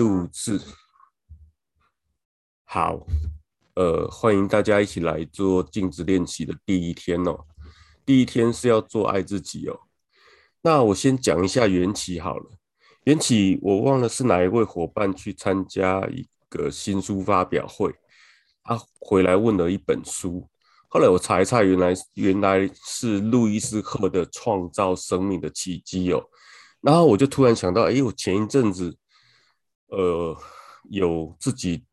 录制，好，呃，欢迎大家一起来做镜子练习的第一天哦。第一天是要做爱自己哦。那我先讲一下缘起好了。缘起我忘了是哪一位伙伴去参加一个新书发表会，他回来问了一本书，后来我查一查，原来原来是路易斯赫的《创造生命的奇迹》哦。然后我就突然想到，哎，我前一阵子，呃，有自己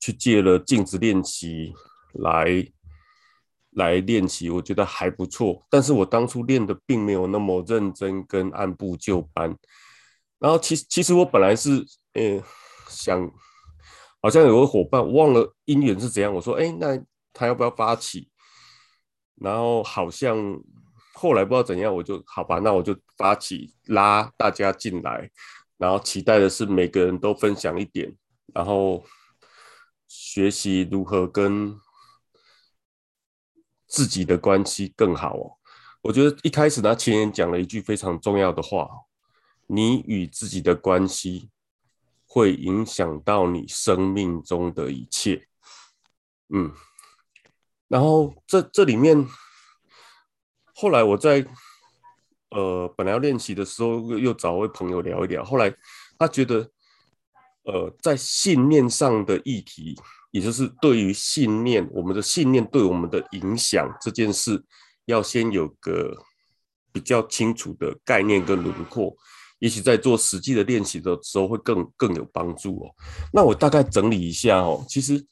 去借了镜子练习来来练习，我觉得还不错。但是我当初练的并没有那么认真跟按部就班。然后其实其实我本来是，呃，想，好像有个伙伴忘了姻缘是怎样，我说，哎，那他要不要发起？然后好像。后来不知道怎样，我就好吧，那我就发起拉大家进来，然后期待的是每个人都分享一点，然后学习如何跟自己的关系更好哦。我觉得一开始呢，前言讲了一句非常重要的话：你与自己的关系会影响到你生命中的一切。嗯，然后这这里面。后来我在呃本来要练习的时候，又又找位朋友聊一聊。后来他觉得，呃，在信念上的议题，也就是对于信念，我们的信念对我们的影响这件事，要先有个比较清楚的概念跟轮廓，也许在做实际的练习的时候会更更有帮助哦。那我大概整理一下哦，其实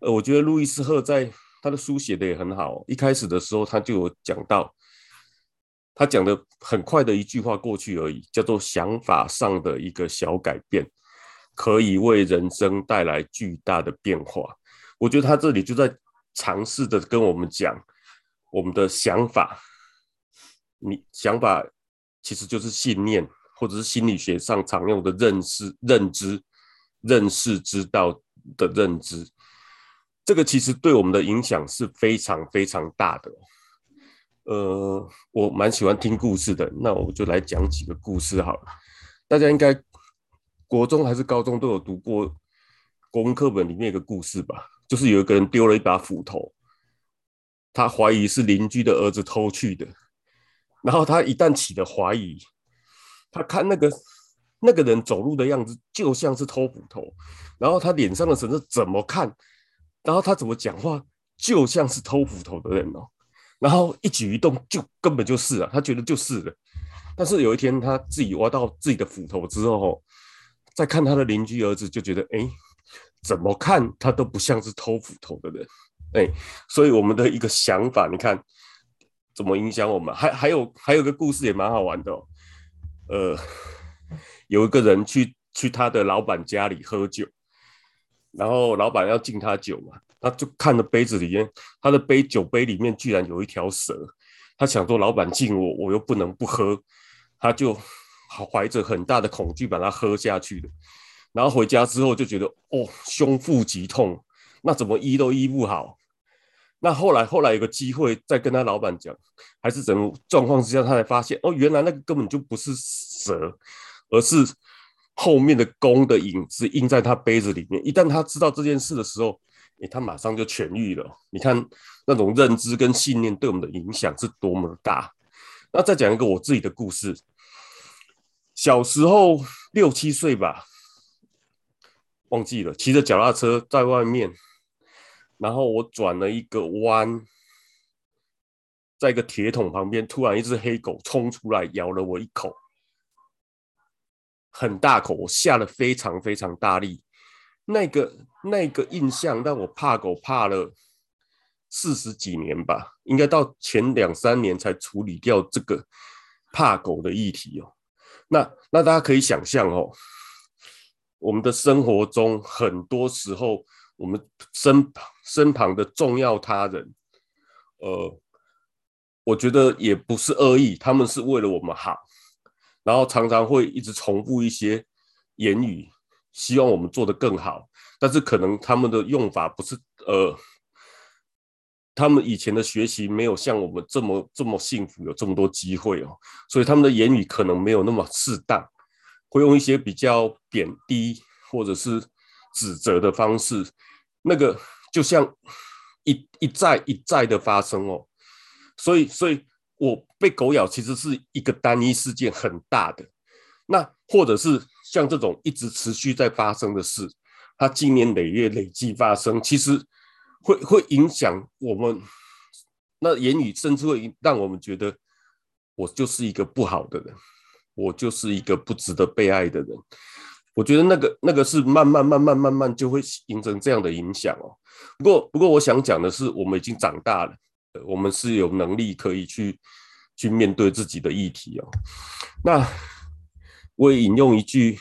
呃，我觉得路易斯赫在他的书写的也很好，一开始的时候他就有讲到。他讲的很快的一句话过去而已，叫做想法上的一个小改变，可以为人生带来巨大的变化。我觉得他这里就在尝试着跟我们讲，我们的想法，你想法其实就是信念，或者是心理学上常用的认识、认知、认识、知道的认知。这个其实对我们的影响是非常非常大的。呃，我蛮喜欢听故事的，那我就来讲几个故事好了。大家应该国中还是高中都有读过国文课本里面一个故事吧？就是有一个人丢了一把斧头，他怀疑是邻居的儿子偷去的，然后他一旦起了怀疑，他看那个那个人走路的样子就像是偷斧头，然后他脸上的神色怎么看，然后他怎么讲话就像是偷斧头的人哦。然后一举一动就根本就是啊，他觉得就是了。但是有一天他自己挖到自己的斧头之后，再看他的邻居儿子，就觉得哎，怎么看他都不像是偷斧头的人。哎，所以我们的一个想法，你看怎么影响我们？还还有还有个故事也蛮好玩的哦。呃，有一个人去去他的老板家里喝酒，然后老板要敬他酒嘛。他就看着杯子里面，他的杯酒杯里面居然有一条蛇。他想说，老板敬我，我又不能不喝，他就怀着很大的恐惧把它喝下去了。然后回家之后就觉得，哦，胸腹极痛，那怎么医都医不好。那后来后来有个机会再跟他老板讲，还是怎么状况之下，他才发现，哦，原来那个根本就不是蛇，而是后面的弓的影子印在他杯子里面。一旦他知道这件事的时候，欸、他马上就痊愈了。你看那种认知跟信念对我们的影响是多么的大。那再讲一个我自己的故事。小时候六七岁吧，忘记了，骑着脚踏车在外面，然后我转了一个弯，在一个铁桶旁边，突然一只黑狗冲出来咬了我一口，很大口，我下了非常非常大力。那个那个印象让我怕狗怕了四十几年吧，应该到前两三年才处理掉这个怕狗的议题哦。那那大家可以想象哦，我们的生活中很多时候，我们身身旁的重要他人，呃，我觉得也不是恶意，他们是为了我们好，然后常常会一直重复一些言语。希望我们做得更好，但是可能他们的用法不是呃，他们以前的学习没有像我们这么这么幸福，有这么多机会哦，所以他们的言语可能没有那么适当，会用一些比较贬低或者是指责的方式，那个就像一一再一再的发生哦。所以，所以我被狗咬其实是一个单一事件很大的，那或者是像这种一直持续在发生的事，它经年累月累计发生，其实会会影响我们。那言语甚至会让我们觉得，我就是一个不好的人，我就是一个不值得被爱的人。我觉得那个那个是慢慢慢慢慢慢就会形成这样的影响哦。不过不过，我想讲的是，我们已经长大了，我们是有能力可以去去面对自己的议题哦。那我也引用一句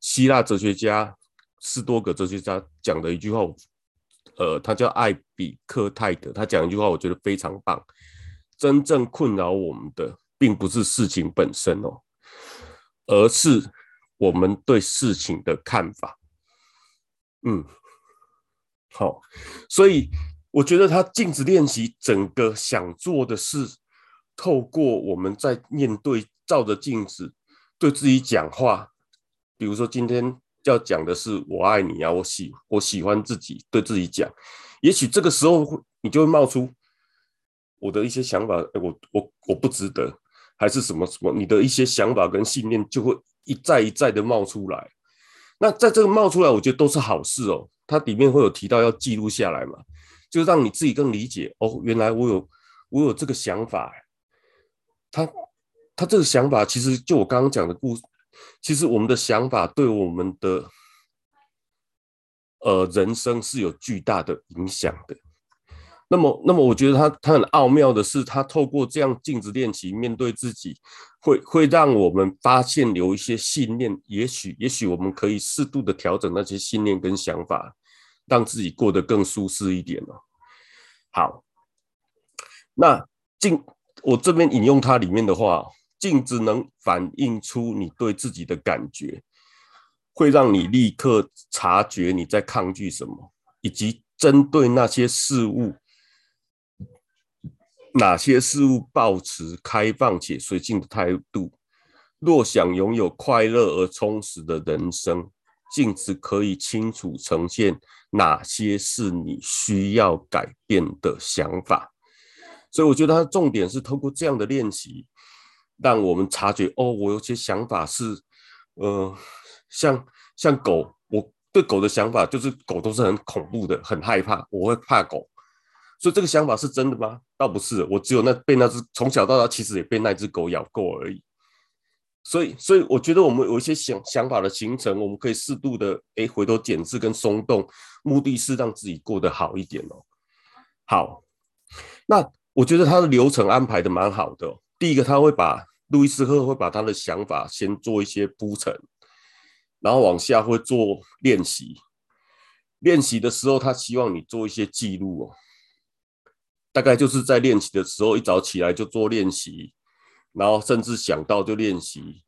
希腊哲学家斯多葛哲学家讲的一句话。呃，他叫艾比克泰德，他讲一句话，我觉得非常棒。真正困扰我们的，并不是事情本身哦，而是我们对事情的看法。嗯，好，所以我觉得他镜子练习整个想做的事，透过我们在面对照着镜子对自己讲话，比如说今天。要讲的是我爱你啊，我喜我喜欢自己对自己讲，也许这个时候你就会冒出我的一些想法，我我我不值得，还是什么什么，你的一些想法跟信念就会一再一再的冒出来。那在这个冒出来，我觉得都是好事哦。它里面会有提到要记录下来嘛，就让你自己更理解哦，原来我有我有这个想法。他他这个想法其实就我刚刚讲的故事。其实我们的想法对我们的呃人生是有巨大的影响的。那么，那么我觉得他他很奥妙的是，他透过这样镜子练习面对自己，会会让我们发现有一些信念，也许也许我们可以适度的调整那些信念跟想法，让自己过得更舒适一点哦。好，那镜我这边引用它里面的话。镜子能反映出你对自己的感觉，会让你立刻察觉你在抗拒什么，以及针对那些事物，哪些事物保持开放且随性的态度。若想拥有快乐而充实的人生，镜子可以清楚呈现哪些是你需要改变的想法。所以，我觉得它重点是通过这样的练习。让我们察觉哦，我有些想法是，呃，像像狗，我对狗的想法就是狗都是很恐怖的，很害怕，我会怕狗，所以这个想法是真的吗？倒不是，我只有那被那只从小到大其实也被那只狗咬过而已。所以，所以我觉得我们有一些想想法的形成，我们可以适度的哎回头检视跟松动，目的是让自己过得好一点哦。好，那我觉得他的流程安排的蛮好的。第一个，他会把路易斯赫会把他的想法先做一些铺陈，然后往下会做练习。练习的时候，他希望你做一些记录哦。大概就是在练习的时候，一早起来就做练习，然后甚至想到就练习，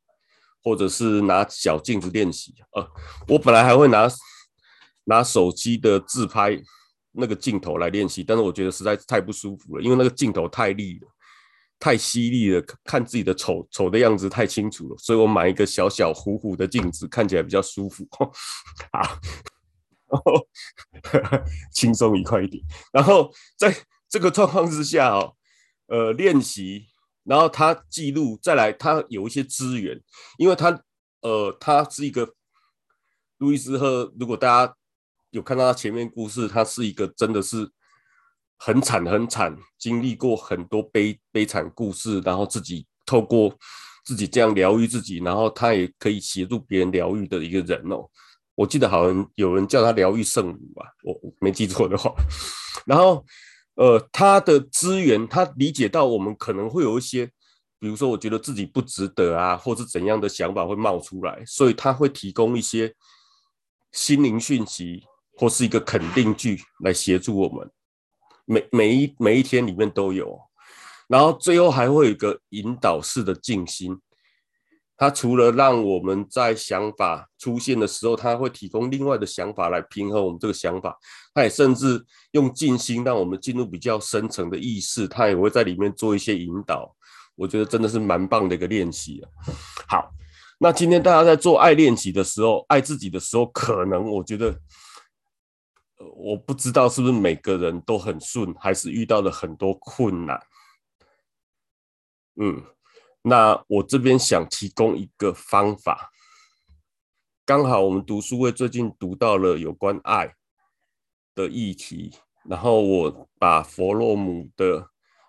或者是拿小镜子练习。呃，我本来还会拿拿手机的自拍那个镜头来练习，但是我觉得实在是太不舒服了，因为那个镜头太利了。太犀利了，看自己的丑丑的样子太清楚了，所以我买一个小小糊糊的镜子，看起来比较舒服，好，然后 轻松愉快一点。然后在这个状况之下哦，呃，练习，然后他记录，再来他有一些资源，因为他呃，他是一个路易斯赫，如果大家有看到他前面故事，他是一个真的是。很惨，很惨，经历过很多悲悲惨故事，然后自己透过自己这样疗愈自己，然后他也可以协助别人疗愈的一个人哦。我记得好像有人叫他疗愈圣母吧，我没记错的话。然后，呃，他的资源，他理解到我们可能会有一些，比如说我觉得自己不值得啊，或是怎样的想法会冒出来，所以他会提供一些心灵讯息或是一个肯定句来协助我们。每每一每一天里面都有，然后最后还会有一个引导式的静心。它除了让我们在想法出现的时候，它会提供另外的想法来平衡我们这个想法。它也甚至用静心让我们进入比较深层的意识，它也会在里面做一些引导。我觉得真的是蛮棒的一个练习啊。好，那今天大家在做爱练习的时候，爱自己的时候，可能我觉得，我不知道是不是每个人都很顺，还是遇到了很多困难。嗯，那我这边想提供一个方法，刚好我们读书会最近读到了有关爱的议题，然后我把弗洛姆的《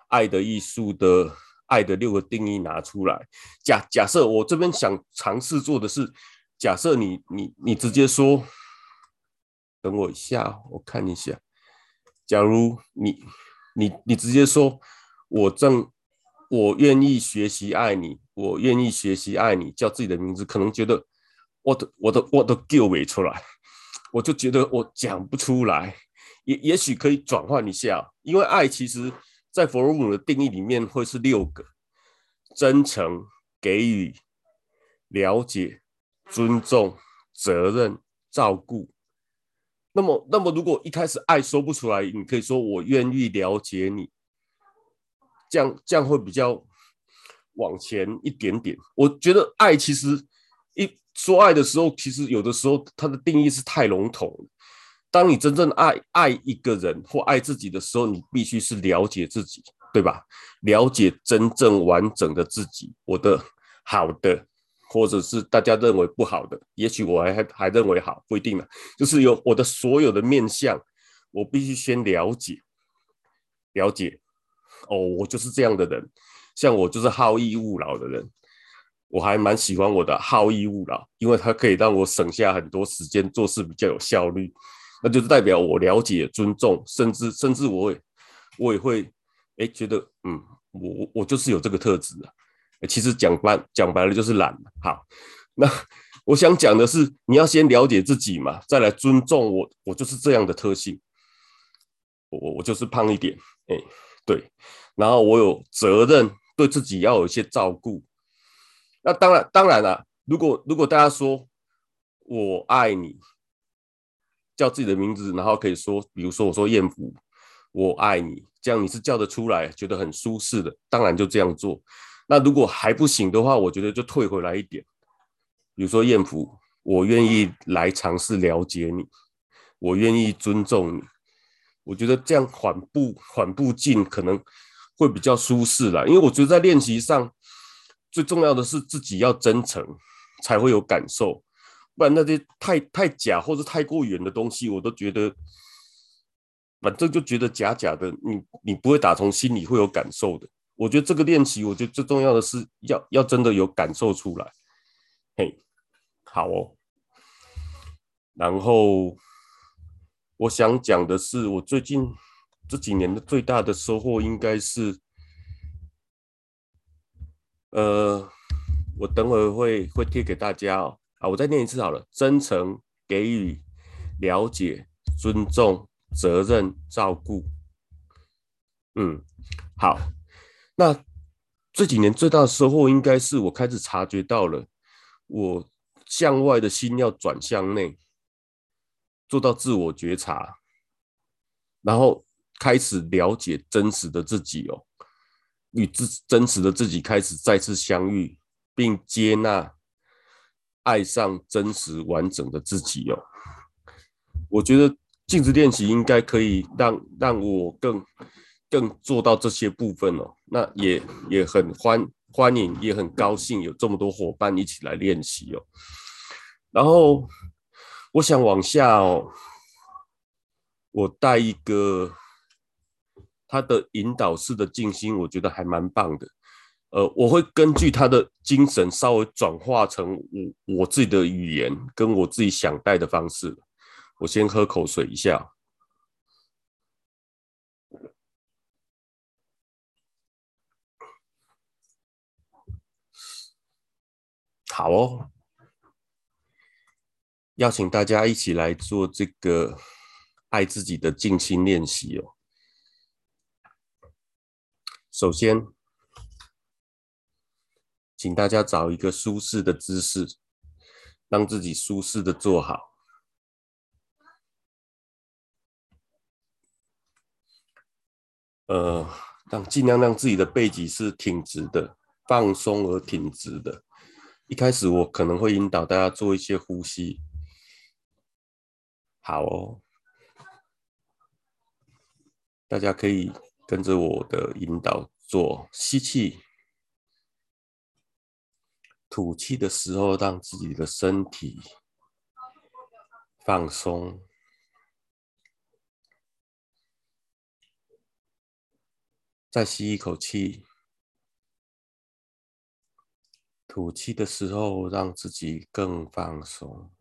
爱的艺术》的爱的六个定义拿出来。假假设我这边想尝试做的是，假设你你你直接说，等我一下，我看一下。假如你你你直接说，我正。我愿意学习爱你，我愿意学习爱你，叫自己的名字，可能觉得我的我的我的叫不出来，我就觉得我讲不出来，也也许可以转换一下，因为爱其实在弗洛姆的定义里面会是六个：真诚、给予、了解、尊重、责任、照顾。那么，那么如果一开始爱说不出来，你可以说我愿意了解你。这样这样会比较往前一点点。我觉得爱其实一说爱的时候，其实有的时候它的定义是太笼统了。当你真正爱爱一个人或爱自己的时候，你必须是了解自己，对吧？了解真正完整的自己，我的好的，或者是大家认为不好的，也许我还还认为好，不一定了。就是有我的所有的面相，我必须先了解，了解。哦，我就是这样的人，像我就是好逸恶劳的人，我还蛮喜欢我的好逸恶劳，因为它可以让我省下很多时间，做事比较有效率。那就是代表我了解、尊重，甚至甚至我也我也会哎觉得，嗯，我我就是有这个特质啊。其实讲白讲白了就是懒。好，那我想讲的是，你要先了解自己嘛，再来尊重我，我就是这样的特性。我我就是胖一点，哎。对，然后我有责任对自己要有一些照顾。那当然，当然了，如果如果大家说我爱你，叫自己的名字，然后可以说，比如说我说艳福，我爱你，这样你是叫得出来，觉得很舒适的，当然就这样做。那如果还不行的话，我觉得就退回来一点，比如说艳福，我愿意来尝试了解你，我愿意尊重你。我觉得这样缓步缓步进可能会比较舒适啦，因为我觉得在练习上最重要的是自己要真诚，才会有感受，不然那些太太假或者太过远的东西，我都觉得反正就觉得假假的，你你不会打从心里会有感受的。我觉得这个练习，我觉得最重要的是要要真的有感受出来。嘿，好哦，然后。我想讲的是，我最近这几年的最大的收获应该是，呃，我等会儿会会贴给大家哦。啊，我再念一次好了：真诚、给予、了解、尊重、责任、照顾。嗯，好。那这几年最大的收获应该是我开始察觉到了，我向外的心要转向内。做到自我觉察，然后开始了解真实的自己哦，与自真实的自己开始再次相遇，并接纳、爱上真实完整的自己哦。我觉得镜子练习应该可以让让我更更做到这些部分哦。那也也很欢欢迎，也很高兴有这么多伙伴一起来练习哦。然后。我想往下哦，我带一个他的引导式的静心，我觉得还蛮棒的。呃，我会根据他的精神稍微转化成我我自己的语言，跟我自己想带的方式。我先喝口水一下。好哦。邀请大家一起来做这个爱自己的静心练习哦。首先，请大家找一个舒适的姿势，让自己舒适的坐好。呃，让尽量让自己的背脊是挺直的，放松而挺直的。一开始我可能会引导大家做一些呼吸，好哦，大家可以跟着我的引导做吸气，吐气的时候，让自己的身体放松，再吸一口气。吐气的时候，让自己更放松。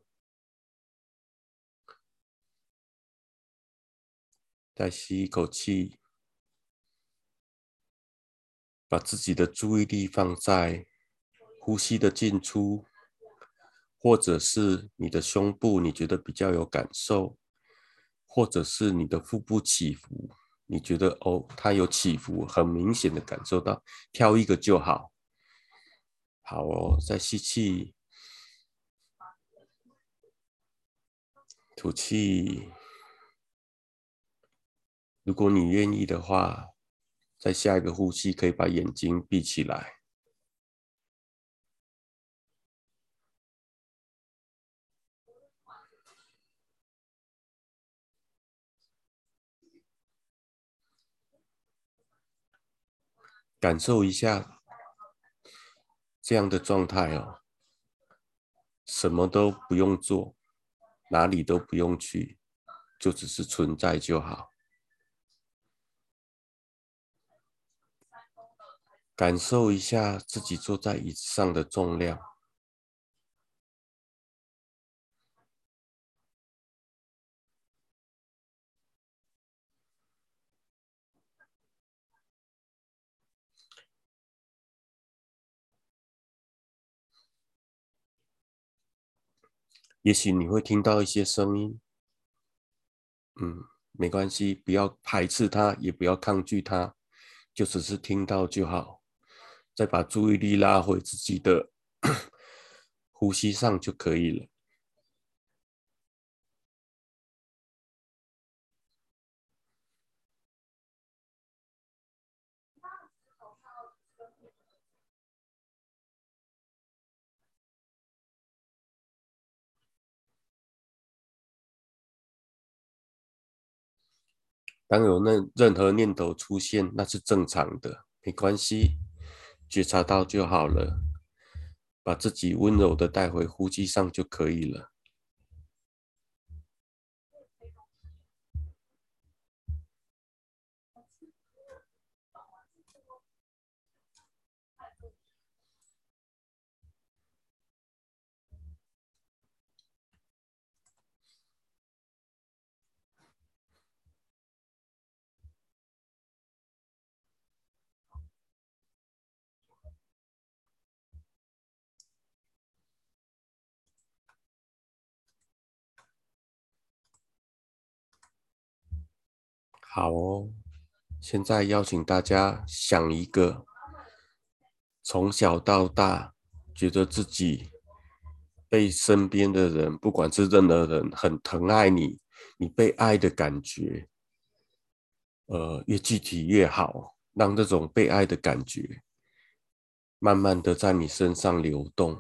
再吸一口气，把自己的注意力放在呼吸的进出，或者是你的胸部，你觉得比较有感受，或者是你的腹部起伏，你觉得哦，它有起伏，很明显的感受到，挑一个就好。好哦，再吸气，吐气。如果你愿意的话，在下一个呼吸可以把眼睛闭起来，感受一下。这样的状态哦，什么都不用做，哪里都不用去，就只是存在就好。感受一下自己坐在椅子上的重量。也许你会听到一些声音，嗯，没关系，不要排斥它，也不要抗拒它，就只是听到就好。再把注意力拉回自己的 呼吸上就可以了。当有任任何念头出现，那是正常的，没关系，觉察到就好了，把自己温柔的带回呼吸上就可以了。好哦，现在邀请大家想一个从小到大觉得自己被身边的人，不管是任何人，很疼爱你，你被爱的感觉，呃，越具体越好，让这种被爱的感觉慢慢的在你身上流动，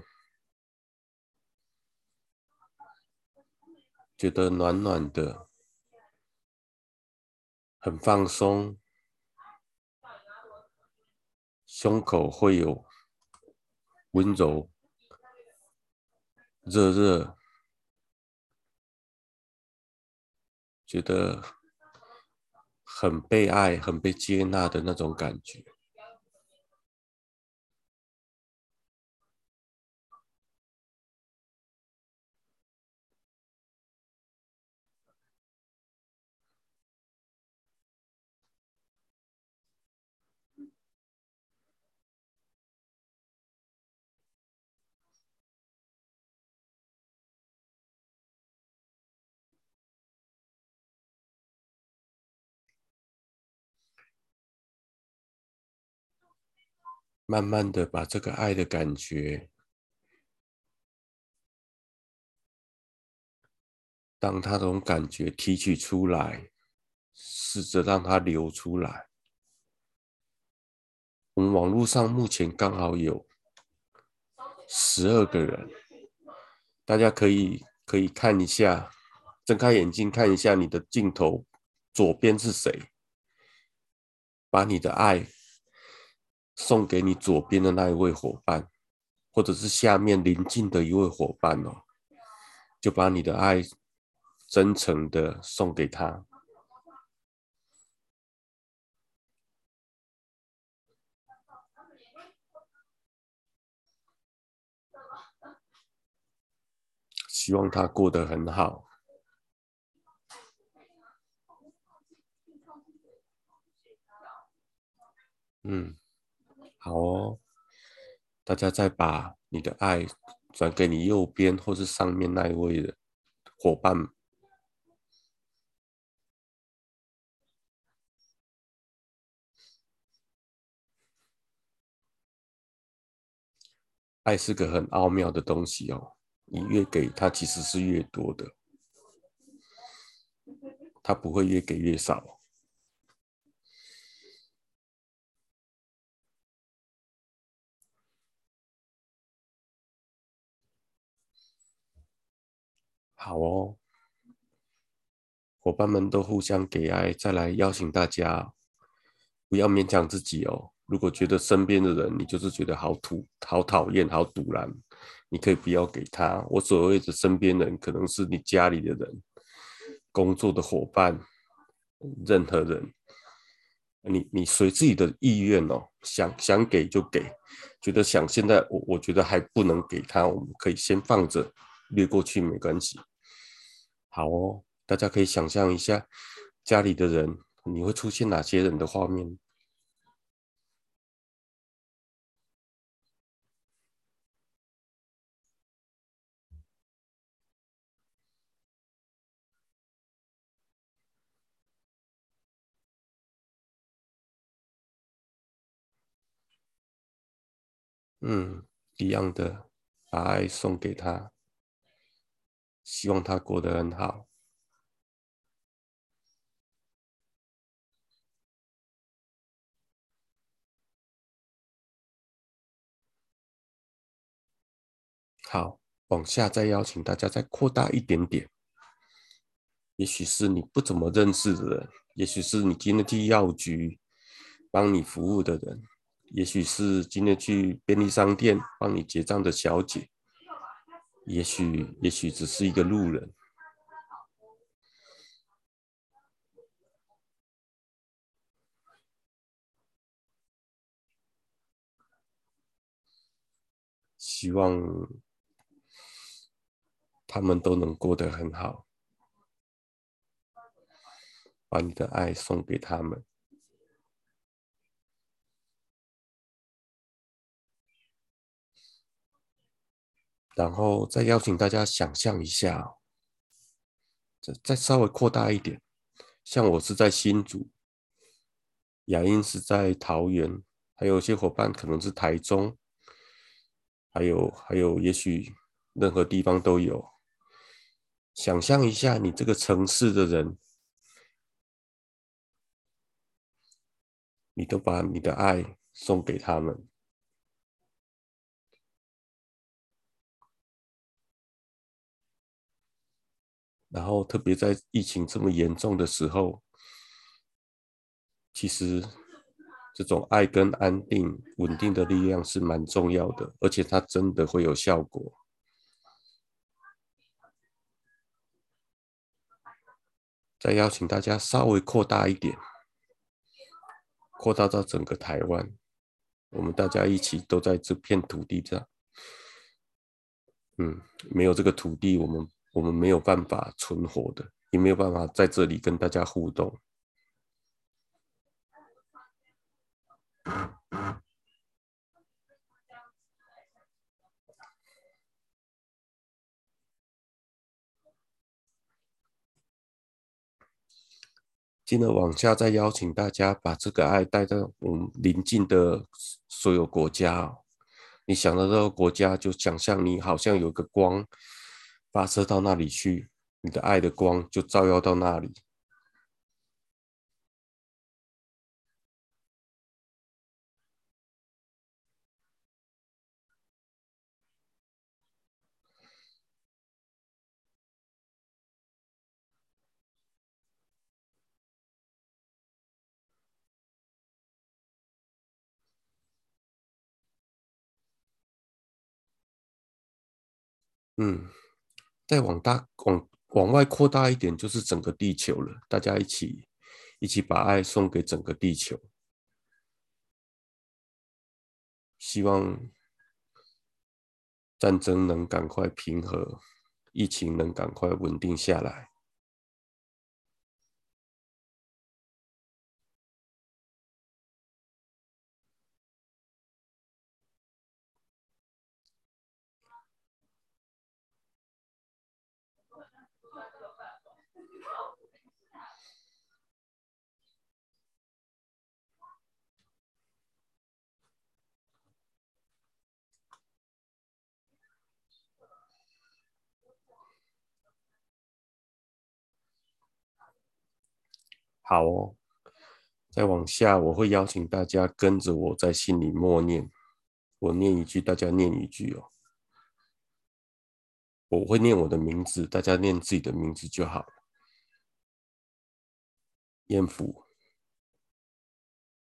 觉得暖暖的。很放松，胸口会有温柔、热热，觉得很被爱、很被接纳的那种感觉。慢慢的把这个爱的感觉，当他这种感觉提取出来，试着让它流出来。我们网络上目前刚好有十二个人，大家可以可以看一下，睁开眼睛看一下你的镜头，左边是谁？把你的爱送给你左边的那一位伙伴，或者是下面邻近的一位伙伴哦，就把你的爱真诚的送给他。希望他过得很好。嗯，好哦。大家再把你的爱转给你右边或是上面那一位的伙伴。爱是个很奥妙的东西哦。你越给他，其实是越多的，他不会越给越少。好哦，伙伴们都互相给爱，再来邀请大家，不要勉强自己哦。如果觉得身边的人，你就是觉得好土、好讨厌、好赌烂。你可以不要给他。我所谓的身边人，可能是你家里的人、工作的伙伴，任何人。你你随自己的意愿哦，想想给就给，觉得想现在我我觉得还不能给他，我们可以先放着，略过去没关系。好哦，大家可以想象一下，家里的人，你会出现哪些人的画面？嗯，一样的，把爱送给他，希望他过得很好。好，往下再邀请大家再扩大一点点，也许是你不怎么认识的人，也许是你今天去药局帮你服务的人。也许是今天去便利商店帮你结账的小姐，也许也许只是一个路人。希望他们都能过得很好，把你的爱送给他们。然后再邀请大家想象一下，再再稍微扩大一点，像我是在新竹，雅音是在桃园，还有一些伙伴可能是台中，还有还有也许任何地方都有。想象一下，你这个城市的人，你都把你的爱送给他们。然后，特别在疫情这么严重的时候，其实这种爱跟安定、稳定的力量是蛮重要的，而且它真的会有效果。再邀请大家稍微扩大一点，扩大到整个台湾，我们大家一起都在这片土地上。嗯，没有这个土地，我们。我们没有办法存活的，也没有办法在这里跟大家互动。接着往下，再邀请大家把这个爱带到我们邻近的所有国家。你想到这个国家，就想象你好像有个光。发射到那里去你的爱的光就照耀到那里。嗯。再往大往往外扩大一点，就是整个地球了。大家一起一起把爱送给整个地球，希望战争能赶快平和，疫情能赶快稳定下来。好哦，再往下，我会邀请大家跟着我在心里默念，我念一句，大家念一句哦。我会念我的名字，大家念自己的名字就好了。艳福，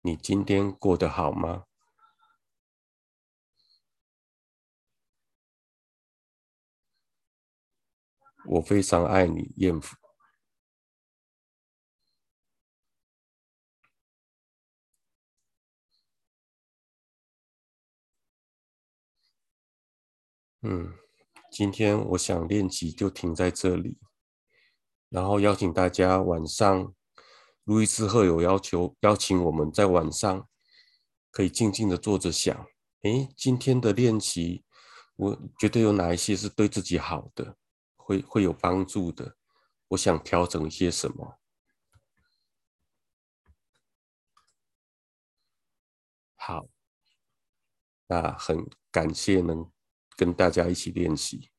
你今天过得好吗？我非常爱你，艳福。嗯，今天我想练习就停在这里，然后邀请大家晚上，路易斯贺有要求邀请我们在晚上可以静静的坐着想，诶，今天的练习，我觉得有哪一些是对自己好的，会会有帮助的，我想调整一些什么。好，那很感谢能。跟大家一起练习。